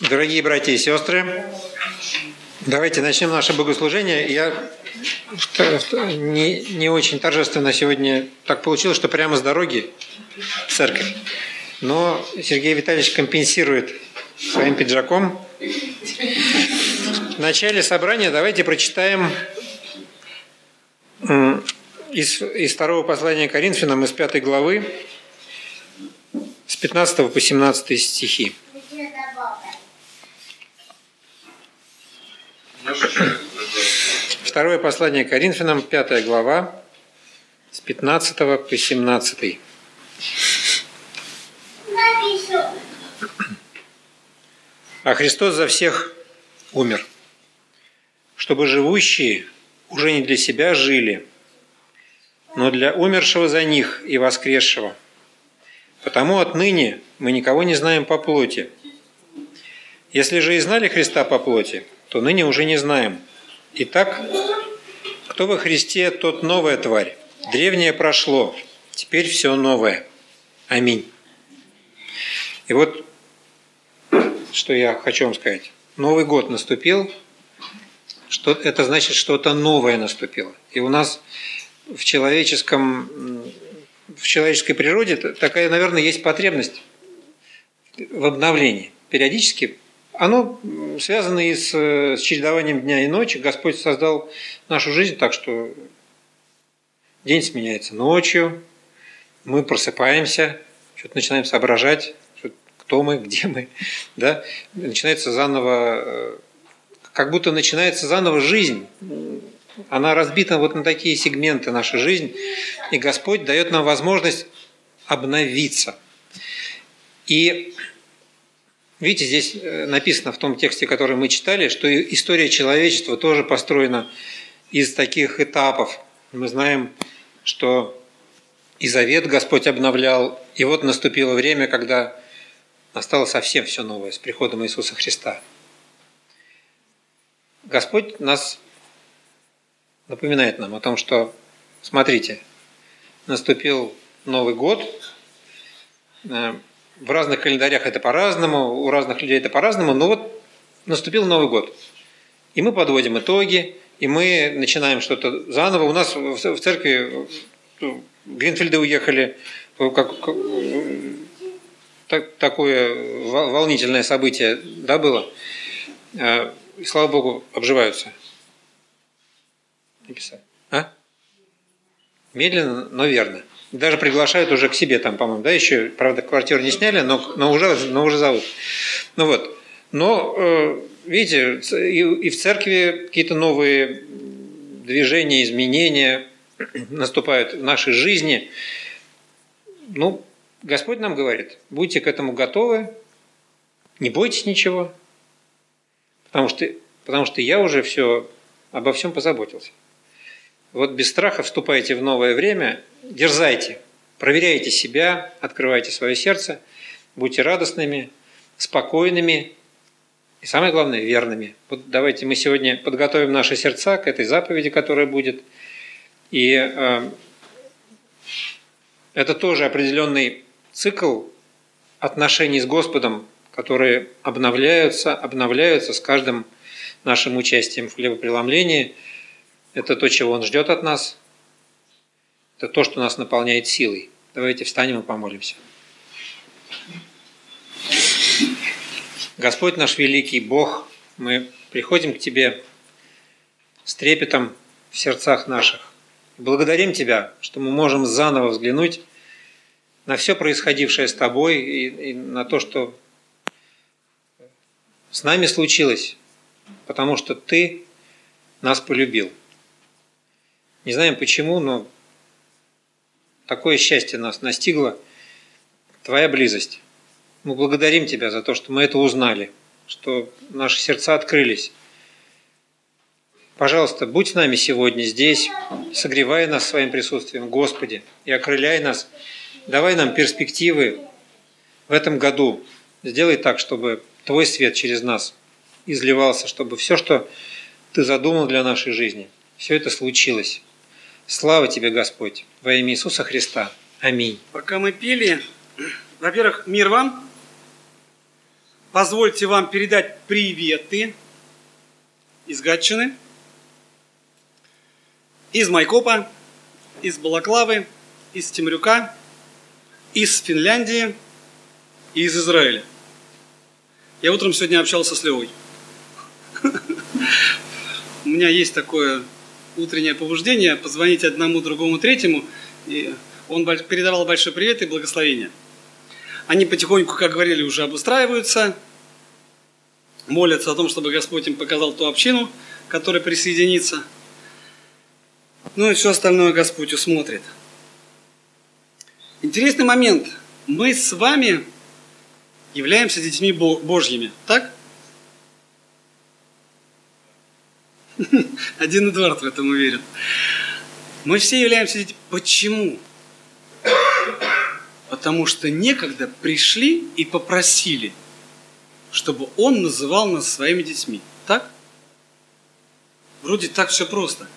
Дорогие братья и сестры, давайте начнем наше богослужение. Я не, не очень торжественно сегодня так получилось, что прямо с дороги в церковь. Но Сергей Витальевич компенсирует своим пиджаком. В начале собрания давайте прочитаем из, из второго послания Коринфянам, из пятой главы, с 15 по 17 стихи. Второе послание Коринфянам, пятая глава, с 15 по 17. А Христос за всех умер, чтобы живущие уже не для себя жили, но для умершего за них и воскресшего. Потому отныне мы никого не знаем по плоти. Если же и знали Христа по плоти – то ныне уже не знаем. Итак, кто во Христе, тот новая тварь. Древнее прошло, теперь все новое. Аминь. И вот, что я хочу вам сказать. Новый год наступил, что, это значит, что-то новое наступило. И у нас в человеческом, в человеческой природе такая, наверное, есть потребность в обновлении. Периодически оно связано и с, с чередованием дня и ночи. Господь создал нашу жизнь так, что день сменяется ночью, мы просыпаемся, что-то начинаем соображать, кто мы, где мы, да, начинается заново, э, как будто начинается заново жизнь. Она разбита вот на такие сегменты нашей жизни, и Господь дает нам возможность обновиться. И Видите, здесь э, написано в том тексте, который мы читали, что история человечества тоже построена из таких этапов. Мы знаем, что и завет Господь обновлял, и вот наступило время, когда настало совсем все новое с приходом Иисуса Христа. Господь нас напоминает нам о том, что, смотрите, наступил Новый год, э, в разных календарях это по-разному, у разных людей это по-разному, но вот наступил Новый год. И мы подводим итоги, и мы начинаем что-то заново. У нас в церкви Гринфельды уехали, как, так, такое волнительное событие да, было. А, и, слава Богу, обживаются. Написать. А? Медленно, но верно. Даже приглашают уже к себе там, по-моему, да, еще, правда, квартиру не сняли, но, но, уже, но уже зовут. Ну вот. Но, э, видите, и, и в церкви какие-то новые движения, изменения наступают в нашей жизни. Ну, Господь нам говорит, будьте к этому готовы, не бойтесь ничего, потому что, потому что я уже все, обо всем позаботился. Вот без страха вступайте в новое время, дерзайте, проверяйте себя, открывайте свое сердце, будьте радостными, спокойными и, самое главное, верными. Вот давайте мы сегодня подготовим наши сердца к этой заповеди, которая будет. И э, это тоже определенный цикл отношений с Господом, которые обновляются, обновляются с каждым нашим участием в хлебопреломлении – это то, чего Он ждет от нас. Это то, что нас наполняет силой. Давайте встанем и помолимся. Господь наш великий Бог, мы приходим к Тебе с трепетом в сердцах наших. Благодарим Тебя, что мы можем заново взглянуть на все происходившее с Тобой и, и на то, что с нами случилось, потому что Ты нас полюбил. Не знаем почему, но такое счастье нас настигло, Твоя близость. Мы благодарим Тебя за то, что мы это узнали, что наши сердца открылись. Пожалуйста, будь с нами сегодня здесь, согревай нас своим присутствием, Господи, и окрыляй нас. Давай нам перспективы в этом году. Сделай так, чтобы Твой свет через нас изливался, чтобы все, что Ты задумал для нашей жизни, все это случилось. Слава тебе, Господь, во имя Иисуса Христа. Аминь. Пока мы пели, во-первых, мир вам. позвольте вам передать приветы из Гатчины, из Майкопа, из Балаклавы, из Темрюка, из Финляндии и из Израиля. Я утром сегодня общался с Левой. У меня есть такое утреннее побуждение позвонить одному, другому, третьему. И он передавал большой привет и благословение. Они потихоньку, как говорили, уже обустраиваются, молятся о том, чтобы Господь им показал ту общину, которая присоединится. Ну и все остальное Господь усмотрит. Интересный момент. Мы с вами являемся детьми Божьими, так? Один Эдуард в этом уверен. Мы все являемся детьми. Почему? Потому что некогда пришли и попросили, чтобы он называл нас своими детьми. Так? Вроде так все просто.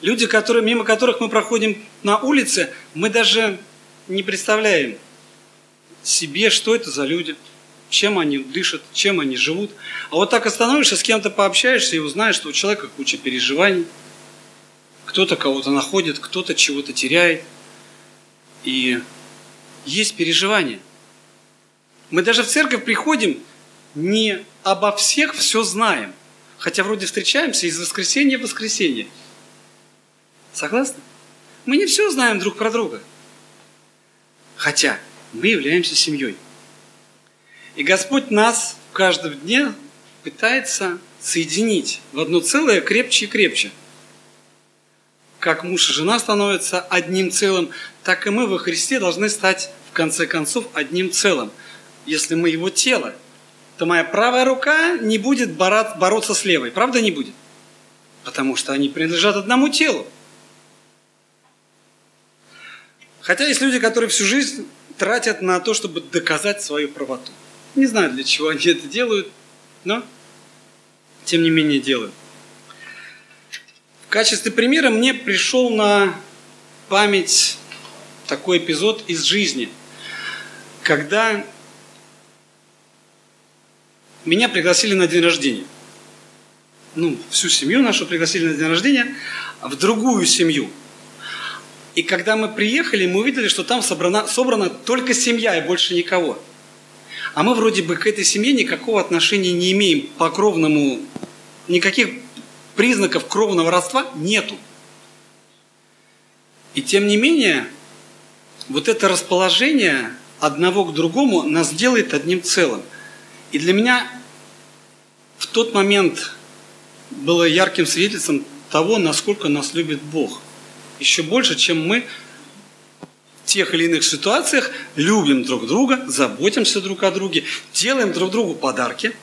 Люди, которые, мимо которых мы проходим на улице, мы даже не представляем себе, что это за люди, чем они дышат, чем они живут. А вот так остановишься, с кем-то пообщаешься и узнаешь, что у человека куча переживаний. Кто-то кого-то находит, кто-то чего-то теряет. И есть переживания. Мы даже в церковь приходим, не обо всех все знаем. Хотя вроде встречаемся из воскресенья в воскресенье. Согласны? Мы не все знаем друг про друга. Хотя мы являемся семьей. И Господь нас в каждом дне пытается соединить в одно целое крепче и крепче. Как муж и жена становятся одним целым, так и мы во Христе должны стать в конце концов одним целым. Если мы его тело, то моя правая рука не будет бороться с левой. Правда не будет? Потому что они принадлежат одному телу. Хотя есть люди, которые всю жизнь тратят на то, чтобы доказать свою правоту. Не знаю, для чего они это делают, но тем не менее делают. В качестве примера мне пришел на память такой эпизод из жизни, когда меня пригласили на день рождения. Ну, всю семью нашу пригласили на день рождения, в другую семью – и когда мы приехали, мы увидели, что там собрана, собрана только семья и больше никого. А мы вроде бы к этой семье никакого отношения не имеем по кровному, никаких признаков кровного родства нету. И тем не менее, вот это расположение одного к другому нас делает одним целым. И для меня в тот момент было ярким свидетельством того, насколько нас любит Бог – еще больше, чем мы тех или иных ситуациях любим друг друга, заботимся друг о друге, делаем друг другу подарки,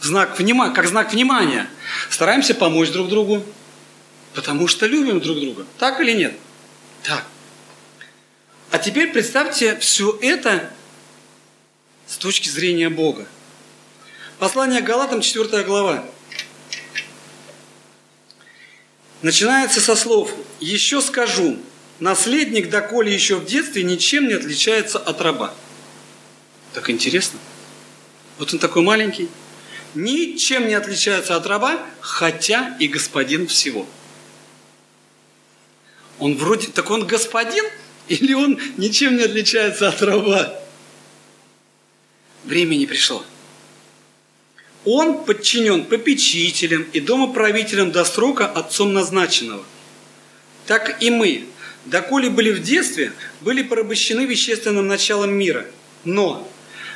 знак внимания, как знак внимания, стараемся помочь друг другу, потому что любим друг друга. Так или нет? Так. А теперь представьте все это с точки зрения Бога. Послание Галатам, 4 глава. Начинается со слов «Еще скажу, наследник, доколе еще в детстве, ничем не отличается от раба». Так интересно. Вот он такой маленький, ничем не отличается от раба, хотя и господин всего. Он вроде, так он господин или он ничем не отличается от раба? Время не пришло. Он подчинен попечителям и домоправителям до срока отцом назначенного. Так и мы, доколе были в детстве, были порабощены вещественным началом мира. Но,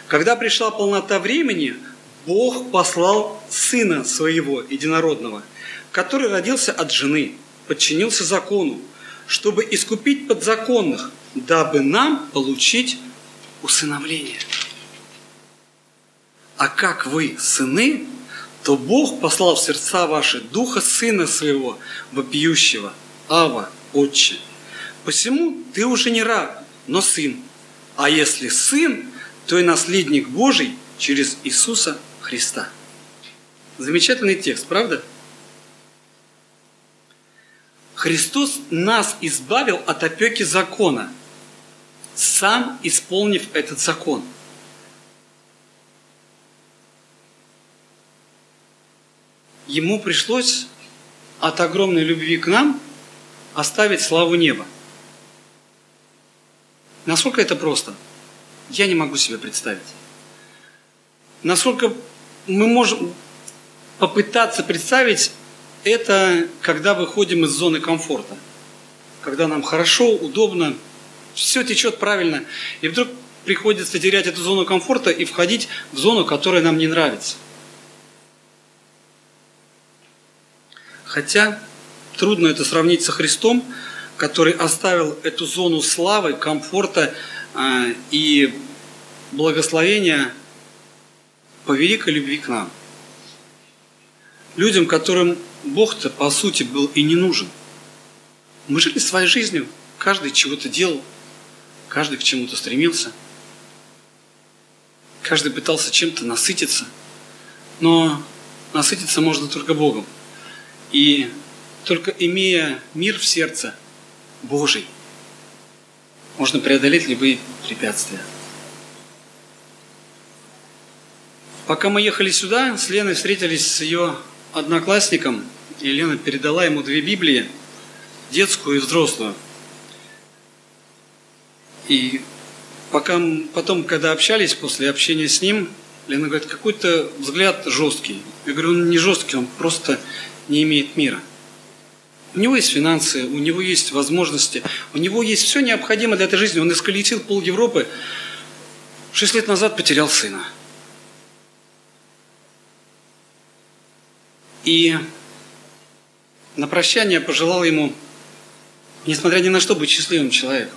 когда пришла полнота времени, Бог послал Сына Своего Единородного, который родился от жены, подчинился закону, чтобы искупить подзаконных, дабы нам получить усыновление. А как вы сыны, то Бог послал в сердца ваши Духа Сына Своего, вопиющего, Ава, Отче. Посему ты уже не раб, но сын. А если сын, то и наследник Божий через Иисуса Христа. Замечательный текст, правда? Христос нас избавил от опеки закона, сам исполнив этот закон. Ему пришлось от огромной любви к нам оставить славу неба. Насколько это просто? Я не могу себе представить. Насколько мы можем попытаться представить это, когда выходим из зоны комфорта. Когда нам хорошо, удобно, все течет правильно. И вдруг приходится терять эту зону комфорта и входить в зону, которая нам не нравится. Хотя трудно это сравнить со Христом, который оставил эту зону славы, комфорта э, и благословения по великой любви к нам. Людям, которым Бог-то по сути был и не нужен. Мы жили своей жизнью, каждый чего-то делал, каждый к чему-то стремился, каждый пытался чем-то насытиться, но насытиться можно только Богом. И только имея мир в сердце Божий, можно преодолеть любые препятствия. Пока мы ехали сюда, с Леной встретились с ее одноклассником, и Лена передала ему две Библии, детскую и взрослую. И пока, потом, когда общались, после общения с ним, Лена говорит, какой-то взгляд жесткий. Я говорю, он не жесткий, он просто не имеет мира. У него есть финансы, у него есть возможности, у него есть все необходимое для этой жизни. Он исколесил пол Европы. Шесть лет назад потерял сына – И на прощание пожелал ему, несмотря ни на что, быть счастливым человеком.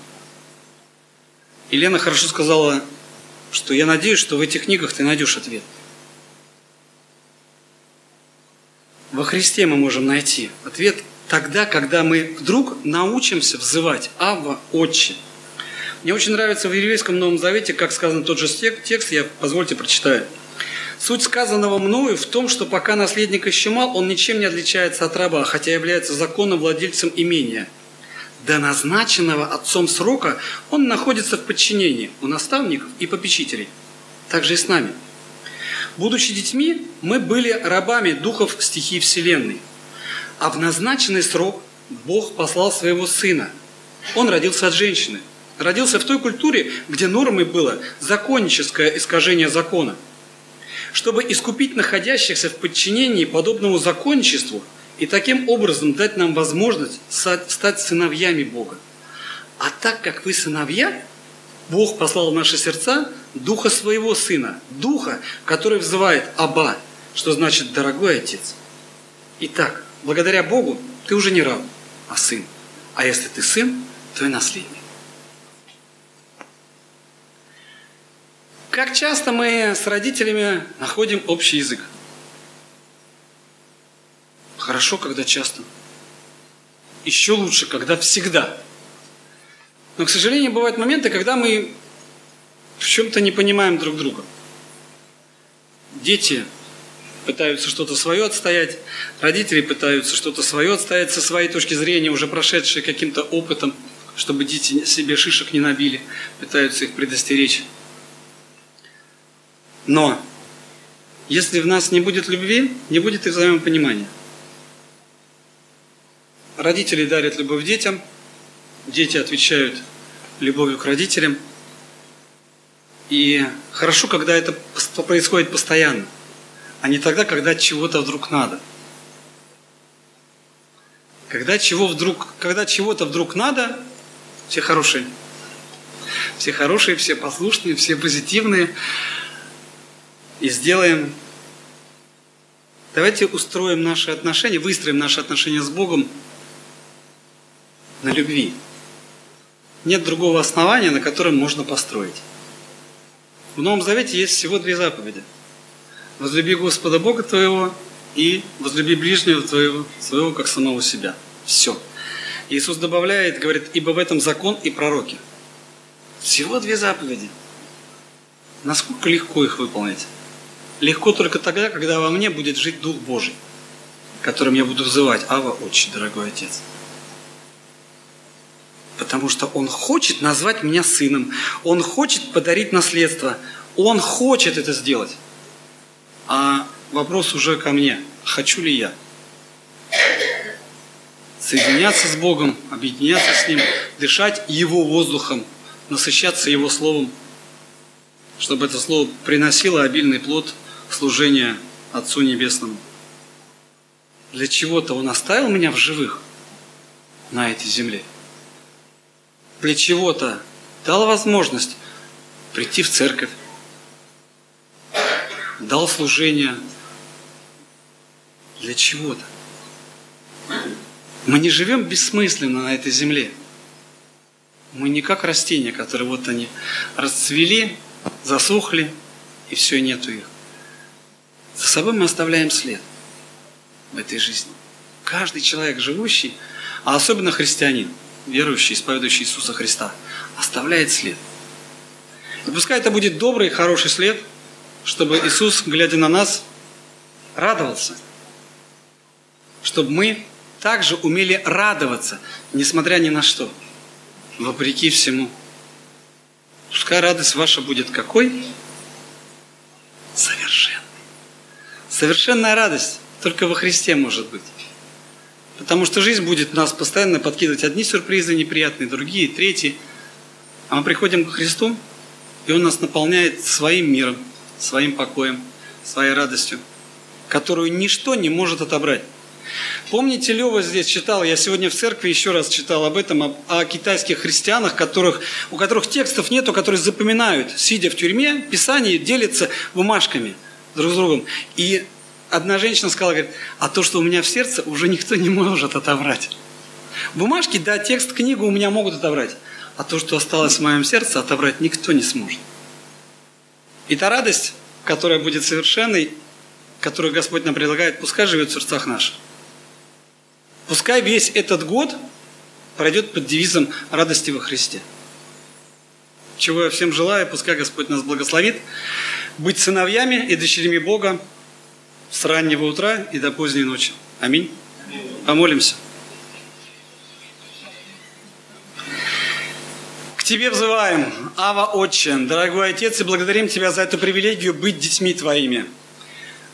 И Лена хорошо сказала, что я надеюсь, что в этих книгах ты найдешь ответ. Во Христе мы можем найти ответ тогда, когда мы вдруг научимся взывать «Авва, Отче». Мне очень нравится в еврейском Новом Завете, как сказано тот же текст, я, позвольте, прочитаю – Суть сказанного мною в том, что пока наследник еще мал, он ничем не отличается от раба, хотя является законным владельцем имения. До назначенного отцом срока он находится в подчинении у наставников и попечителей. Так же и с нами. Будучи детьми, мы были рабами духов стихий Вселенной. А в назначенный срок Бог послал своего Сына. Он родился от женщины. Родился в той культуре, где нормой было законническое искажение закона – чтобы искупить находящихся в подчинении подобному законничеству и таким образом дать нам возможность стать сыновьями Бога. А так как вы сыновья, Бог послал в наши сердца Духа Своего Сына, Духа, который взывает «Аба», что значит «дорогой Отец». Итак, благодаря Богу ты уже не раб, а сын. А если ты сын, то и наследник. Как часто мы с родителями находим общий язык? Хорошо, когда часто. Еще лучше, когда всегда. Но, к сожалению, бывают моменты, когда мы в чем-то не понимаем друг друга. Дети пытаются что-то свое отстоять, родители пытаются что-то свое отстоять со своей точки зрения, уже прошедшие каким-то опытом, чтобы дети себе шишек не набили, пытаются их предостеречь. Но если в нас не будет любви, не будет и взаимопонимания. Родители дарят любовь детям, дети отвечают любовью к родителям. И хорошо, когда это происходит постоянно, а не тогда, когда чего-то вдруг надо. Когда, чего вдруг, когда чего-то вдруг надо, все хорошие. Все хорошие, все послушные, все позитивные и сделаем. Давайте устроим наши отношения, выстроим наши отношения с Богом на любви. Нет другого основания, на котором можно построить. В Новом Завете есть всего две заповеди. Возлюби Господа Бога твоего и возлюби ближнего твоего, своего, как самого себя. Все. Иисус добавляет, говорит, ибо в этом закон и пророки. Всего две заповеди. Насколько легко их выполнить? легко только тогда, когда во мне будет жить Дух Божий, которым я буду взывать, Ава, Отче, дорогой Отец. Потому что Он хочет назвать меня сыном. Он хочет подарить наследство. Он хочет это сделать. А вопрос уже ко мне. Хочу ли я? Соединяться с Богом, объединяться с Ним, дышать Его воздухом, насыщаться Его Словом, чтобы это Слово приносило обильный плод служения Отцу Небесному. Для чего-то Он оставил меня в живых на этой земле. Для чего-то дал возможность прийти в церковь, дал служение для чего-то. Мы не живем бессмысленно на этой земле. Мы не как растения, которые вот они расцвели, засохли, и все, нету их. За собой мы оставляем след в этой жизни. Каждый человек, живущий, а особенно христианин, верующий, исповедующий Иисуса Христа, оставляет след. И пускай это будет добрый, хороший след, чтобы Иисус, глядя на нас, радовался. Чтобы мы также умели радоваться, несмотря ни на что, вопреки всему. Пускай радость ваша будет какой? Совершенной. Совершенная радость только во Христе может быть. Потому что жизнь будет нас постоянно подкидывать одни сюрпризы неприятные, другие, третьи. А мы приходим к Христу, и Он нас наполняет своим миром, своим покоем, своей радостью, которую ничто не может отобрать. Помните, Лева здесь читал, я сегодня в церкви еще раз читал об этом, о, о китайских христианах, которых, у которых текстов нету, которые запоминают, сидя в тюрьме, Писание делятся бумажками друг с другом. И одна женщина сказала, говорит, а то, что у меня в сердце, уже никто не может отобрать. Бумажки, да, текст, книгу у меня могут отобрать, а то, что осталось в моем сердце, отобрать никто не сможет. И та радость, которая будет совершенной, которую Господь нам предлагает, пускай живет в сердцах наших. Пускай весь этот год пройдет под девизом радости во Христе. Чего я всем желаю, пускай Господь нас благословит быть сыновьями и дочерями Бога с раннего утра и до поздней ночи. Аминь. Помолимся. Тебе взываем, Ава Отче, дорогой Отец, и благодарим Тебя за эту привилегию быть детьми Твоими,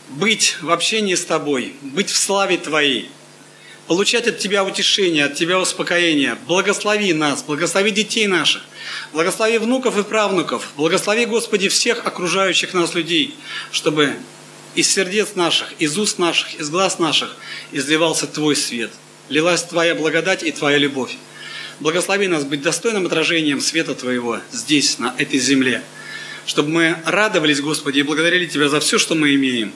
быть в общении с Тобой, быть в славе Твоей, получать от Тебя утешение, от Тебя успокоение. Благослови нас, благослови детей наших, благослови внуков и правнуков, благослови, Господи, всех окружающих нас людей, чтобы из сердец наших, из уст наших, из глаз наших изливался Твой свет, лилась Твоя благодать и Твоя любовь. Благослови нас быть достойным отражением света Твоего здесь, на этой земле, чтобы мы радовались, Господи, и благодарили Тебя за все, что мы имеем,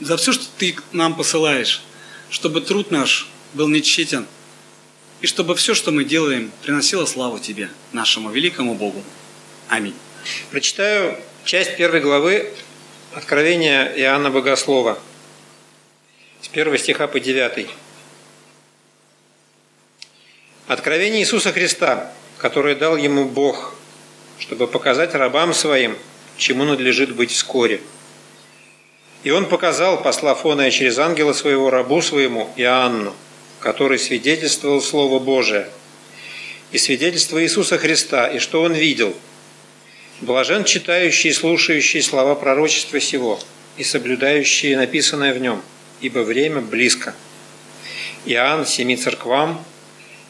за все, что Ты нам посылаешь, чтобы труд наш был нечетен, и чтобы все, что мы делаем, приносило славу Тебе, нашему великому Богу. Аминь. Прочитаю часть первой главы Откровение Иоанна Богослова с 1 стиха по 9. Откровение Иисуса Христа, которое дал ему Бог, чтобы показать рабам своим, чему надлежит быть вскоре. И он показал, послав оное через ангела своего рабу своему Иоанну, который свидетельствовал Слово Божие, и свидетельство Иисуса Христа, и что он видел – Блажен читающий и слушающий слова пророчества сего и соблюдающие написанное в нем, ибо время близко. Иоанн семи церквам,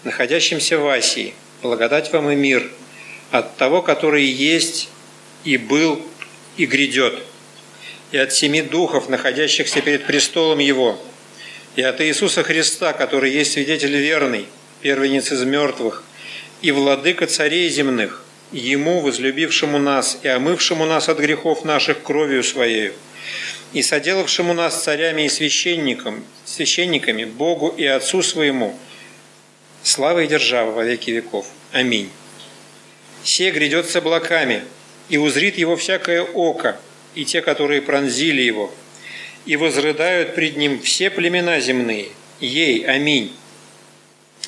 находящимся в Асии, благодать вам и мир от того, который есть и был и грядет, и от семи духов, находящихся перед престолом Его, и от Иисуса Христа, который есть свидетель верный, первенец из мертвых, и владыка царей земных, Ему, возлюбившему нас и омывшему нас от грехов наших кровью Своею, и соделавшему нас царями и священником, священниками, Богу и Отцу Своему, слава и держава во веки веков. Аминь. Се грядет с облаками, и узрит его всякое око, и те, которые пронзили его, и возрыдают пред ним все племена земные. Ей, аминь.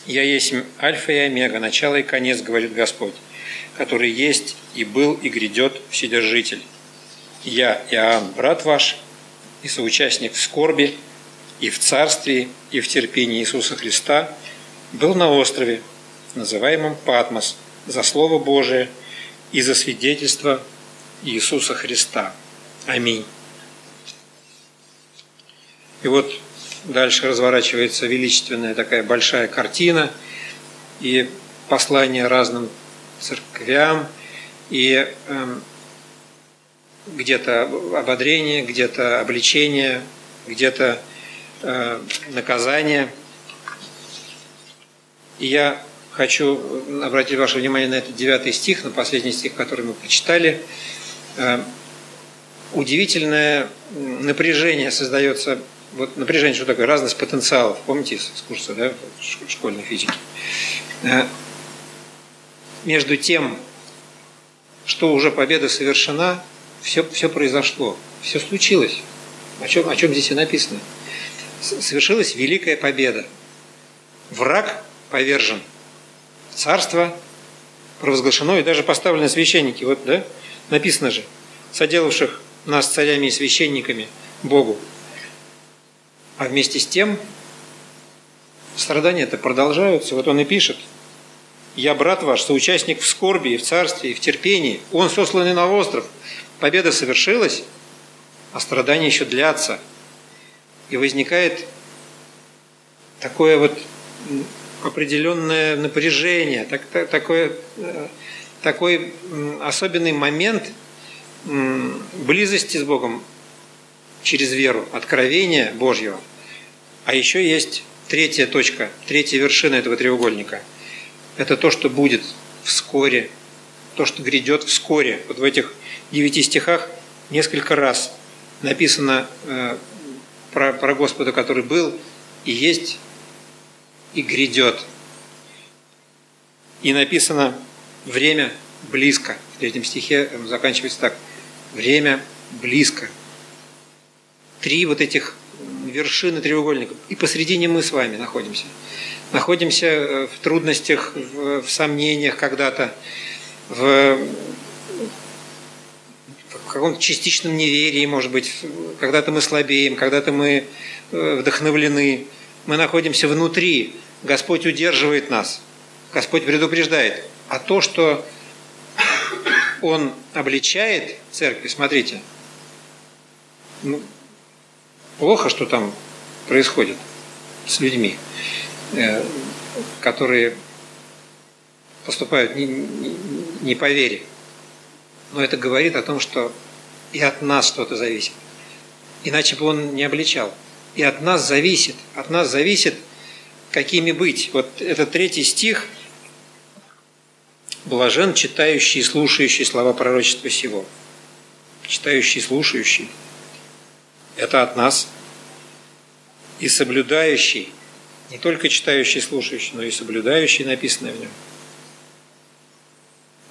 Я есть Альфа и Омега, начало и конец, говорит Господь который есть и был и грядет Вседержитель. Я, Иоанн, брат ваш, и соучастник в скорби, и в царстве, и в терпении Иисуса Христа, был на острове называемом Патмос, за Слово Божие и за свидетельство Иисуса Христа. Аминь. И вот дальше разворачивается величественная такая большая картина и послание разным церквям, и э, где-то ободрение, где-то обличение, где-то э, наказание. И я хочу обратить ваше внимание на этот девятый стих, на последний стих, который мы прочитали. Э, удивительное напряжение создается вот напряжение, что такое? Разность потенциалов. Помните из курса да, школьной физики? Э, между тем, что уже победа совершена, все, все произошло, все случилось. О чем, о чем здесь и написано. Совершилась великая победа. Враг повержен. Царство провозглашено и даже поставлены священники. Вот, да, написано же, соделавших нас царями и священниками Богу. А вместе с тем страдания это продолжаются. Вот он и пишет. «Я, брат ваш, соучастник в скорби и в царстве, и в терпении. Он сосланный на остров. Победа совершилась, а страдания еще длятся». И возникает такое вот определенное напряжение, так, так, такое, э, такой особенный момент близости с Богом, через веру, откровения Божьего. А еще есть третья точка, третья вершина этого треугольника. Это то, что будет вскоре, то, что грядет вскоре. Вот в этих девяти стихах несколько раз написано э, про, про Господа, который был и есть и грядет. И написано время близко. В третьем стихе заканчивается так. Время близко три вот этих вершины треугольника. И посредине мы с вами находимся. Находимся э, в трудностях, в, в сомнениях когда-то, в, в каком-то частичном неверии, может быть. Когда-то мы слабеем, когда-то мы э, вдохновлены. Мы находимся внутри. Господь удерживает нас. Господь предупреждает. А то, что Он обличает церкви, смотрите, ну, плохо, что там происходит с людьми, э, которые поступают не, не, не по вере. Но это говорит о том, что и от нас что-то зависит. Иначе бы он не обличал. И от нас зависит. От нас зависит, какими быть. Вот этот третий стих «Блажен, читающий и слушающий слова пророчества сего». Читающий и слушающий – это от нас. И соблюдающий, не только читающий, слушающий, но и соблюдающий написанное в нем.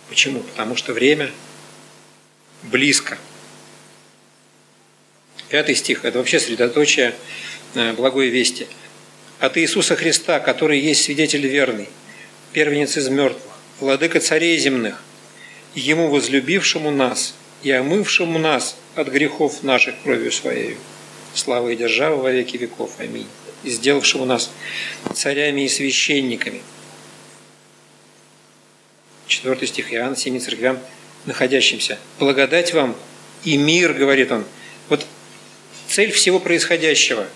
Почему? Потому что время близко. Пятый стих – это вообще средоточие э, благой вести. От Иисуса Христа, который есть свидетель верный, первенец из мертвых, владыка царей земных, Ему возлюбившему нас и омывшему нас от грехов наших кровью Своей. Слава и держава во веки веков. Аминь. И сделавшему нас царями и священниками. Четвертый стих Иоанна, семи церквям, находящимся. Благодать вам и мир, говорит он. Вот цель всего происходящего,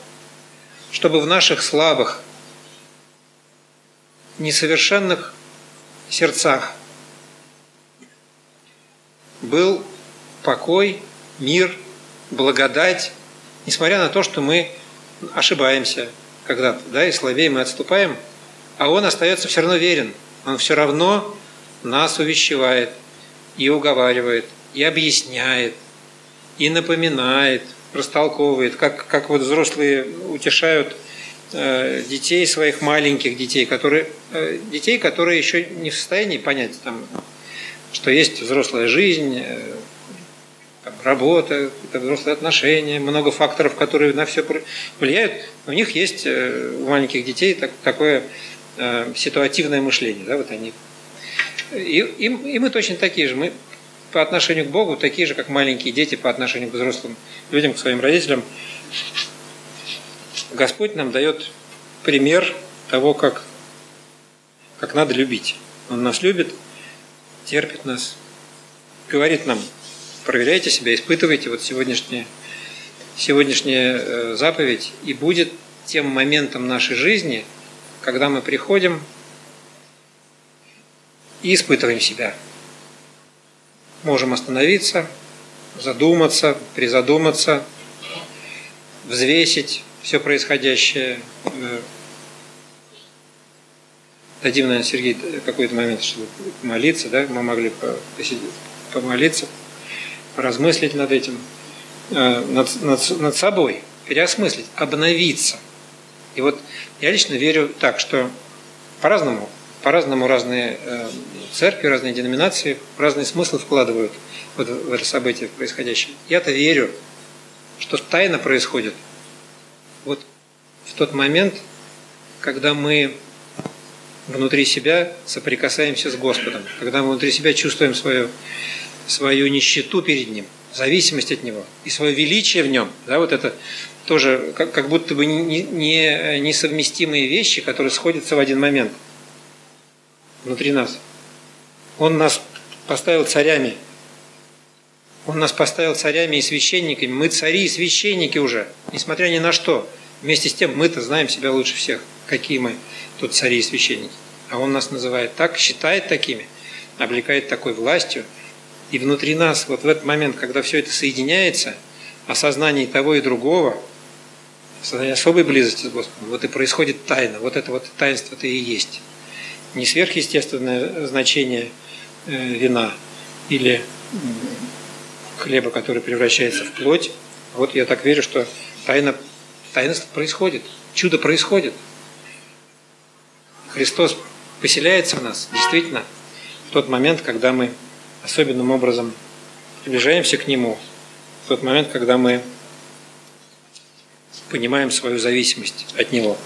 чтобы в наших слабых, несовершенных сердцах был покой, мир, благодать, несмотря на то, что мы ошибаемся когда-то, да, и слабеем, мы отступаем, а Он остается все равно верен. Он все равно нас увещевает и уговаривает, и объясняет, и напоминает, растолковывает, как, как вот взрослые утешают э, детей своих маленьких детей, которые, э, детей, которые еще не в состоянии понять, там, что есть взрослая жизнь, э, там, работа, взрослые отношения, много факторов, которые на все влияют. У них есть у маленьких детей так, такое э, ситуативное мышление. Да, вот они. И, и, и мы точно такие же. Мы по отношению к Богу такие же, как маленькие дети по отношению к взрослым людям, к своим родителям. Господь нам дает пример того, как, как надо любить. Он нас любит, терпит нас, говорит нам, проверяйте себя, испытывайте вот сегодняшняя, сегодняшняя э, заповедь, и будет тем моментом нашей жизни, когда мы приходим и испытываем себя. Можем остановиться, задуматься, призадуматься, взвесить все происходящее. Э, дадим, наверное, Сергей какой-то момент, чтобы молиться, да, мы могли помолиться, поразмыслить над этим, э, над, над, над собой, переосмыслить, обновиться. И вот я лично верю так, что по-разному, по-разному разные э, церкви, разные деноминации, разные смыслы вкладывают вот в это событие происходящее. Я-то верю, что тайна происходит вот в тот момент, когда мы внутри себя соприкасаемся с Господом, когда мы внутри себя чувствуем свою, свою нищету перед Ним, зависимость от Него и свое величие в Нем. Да, вот это тоже как, как будто бы не, не, несовместимые вещи, которые сходятся в один момент внутри нас. Он нас поставил царями. Он нас поставил царями и священниками. Мы цари и священники уже, несмотря ни на что. Вместе с тем мы-то знаем себя лучше всех, какие мы тут цари и священники. А он нас называет так, считает такими, облекает такой властью. И внутри нас, вот в этот момент, когда все это соединяется, осознание того и другого, осознание особой близости с Господом, вот и происходит тайна. Вот это вот таинство-то и есть. Не сверхъестественное значение э, вина или хлеба, который превращается в плоть. Вот я так верю, что тайна, таинство происходит, чудо происходит. Христос поселяется в нас действительно в тот момент, когда мы особенным образом приближаемся к Нему, в тот момент, когда мы понимаем свою зависимость от Него.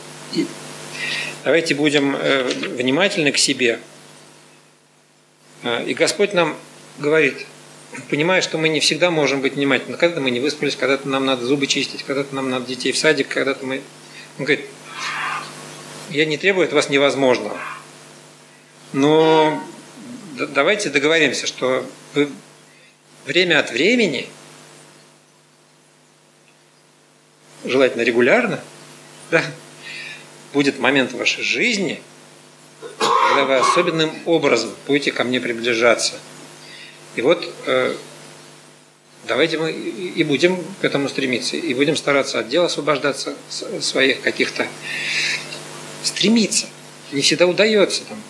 Давайте будем э, внимательны к себе. Э, и Господь нам говорит, понимая, что мы не всегда можем быть внимательны. Когда-то мы не выспались, когда-то нам надо зубы чистить, когда-то нам надо детей в садик, когда-то мы... Он говорит, я не требую от вас невозможного. Но давайте договоримся, что вы время от времени, желательно регулярно, да, будет момент в вашей жизни, когда вы особенным образом будете ко мне приближаться. И вот э, давайте мы и будем к этому стремиться, и будем стараться от дел освобождаться своих каких-то стремиться. Не всегда удается. Там.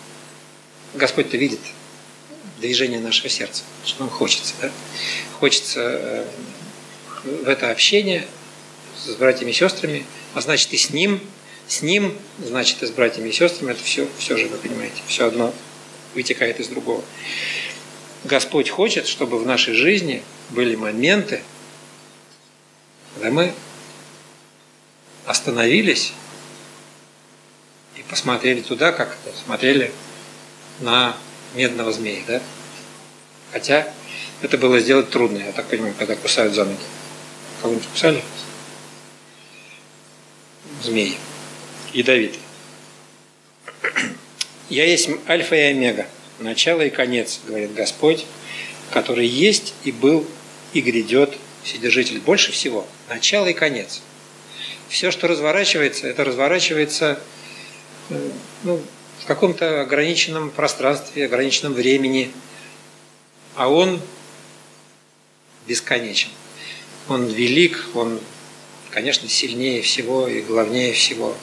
Господь-то видит движение нашего сердца, что нам хочется. Да? Хочется э, в это общение с братьями и сестрами, а значит и с Ним, с Ним, значит и с братьями и сестрами, это все, все же, вы понимаете, все одно вытекает из другого. Господь хочет, чтобы в нашей жизни были моменты, когда мы остановились посмотрели туда, как смотрели на медного змея, да? Хотя это было сделать трудно, я так понимаю, когда кусают за ноги. Кого-нибудь кусали? Змеи. Ядовитый. Я есть альфа и омега, начало и конец, говорит Господь, который есть и был и грядет Вседержитель. Больше всего начало и конец. Все, что разворачивается, это разворачивается ну, в каком-то ограниченном пространстве, ограниченном времени, а он бесконечен. Он велик, он, конечно, сильнее всего и главнее всего.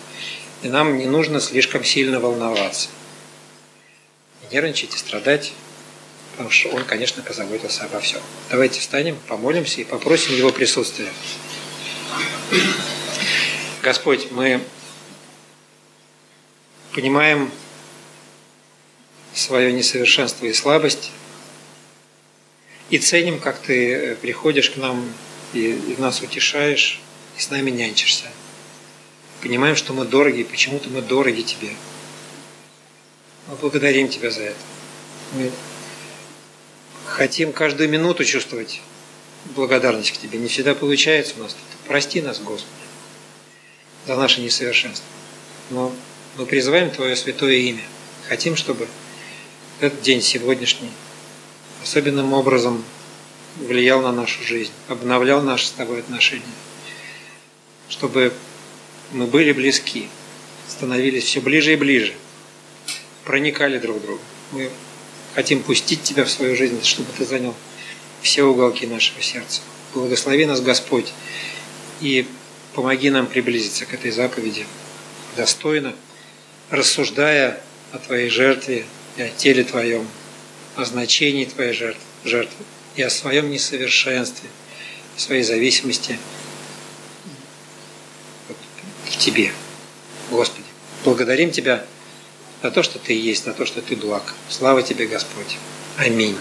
И нам не нужно слишком сильно волноваться. Нервничать и страдать, потому что он, конечно, позаботился обо всем. Давайте встанем, помолимся и попросим его присутствия. Господь, мы понимаем свое несовершенство и слабость, и ценим, как ты э, приходишь к нам и, и нас утешаешь, и с нами нянчишься. Понимаем, что мы дороги, почему-то мы дороги тебе. Мы благодарим тебя за это. Мы хотим каждую минуту чувствовать благодарность к тебе. Не всегда получается у нас. Прости нас, Господи, за наше несовершенство. Но мы призываем Твое святое имя Хотим, чтобы этот день сегодняшний особенным образом влиял на нашу жизнь, обновлял наши с тобой отношения, чтобы мы были близки, становились все ближе и ближе, проникали друг в друга. Мы хотим пустить Тебя в свою жизнь, чтобы Ты занял все уголки нашего сердца. Благослови нас, Господь, и помоги нам приблизиться к этой заповеди достойно, рассуждая о Твоей жертве и о теле Твоем, о значении Твоей жертвы, жертвы и о своем несовершенстве, своей зависимости к Тебе, Господи. Благодарим Тебя за то, что Ты есть, за то, что Ты благ. Слава Тебе, Господь. Аминь.